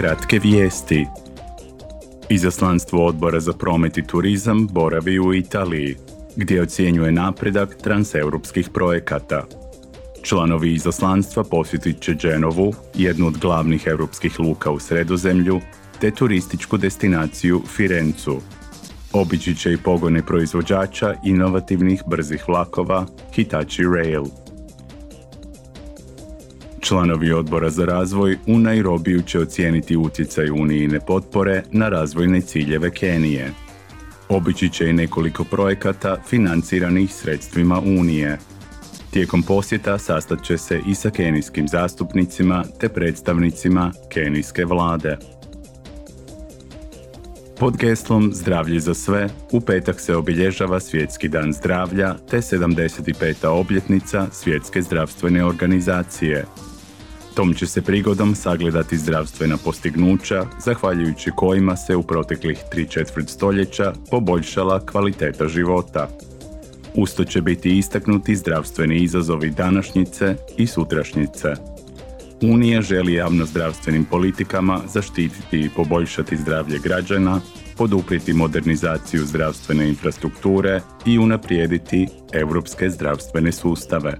Kratke vijesti. Izaslanstvo odbora za promet i turizam boravi u Italiji, gdje ocjenjuje napredak transeuropskih projekata. Članovi izaslanstva posjetit će Dženovu, jednu od glavnih europskih luka u sredozemlju, te turističku destinaciju Firencu. Obići će i pogone proizvođača inovativnih brzih vlakova Hitachi Rail. Članovi odbora za razvoj u Nairobiju će ocijeniti utjecaj Unijine potpore na razvojne ciljeve Kenije. Obići će i nekoliko projekata financiranih sredstvima Unije. Tijekom posjeta sastat će se i sa kenijskim zastupnicima te predstavnicima kenijske vlade. Pod geslom Zdravlje za sve u petak se obilježava Svjetski dan zdravlja te 75. obljetnica Svjetske zdravstvene organizacije. Tom će se prigodom sagledati zdravstvena postignuća, zahvaljujući kojima se u proteklih tri četvrt stoljeća poboljšala kvaliteta života. Usto će biti istaknuti zdravstveni izazovi današnjice i sutrašnjice. Unija želi javno zdravstvenim politikama zaštititi i poboljšati zdravlje građana, poduprijeti modernizaciju zdravstvene infrastrukture i unaprijediti europske zdravstvene sustave.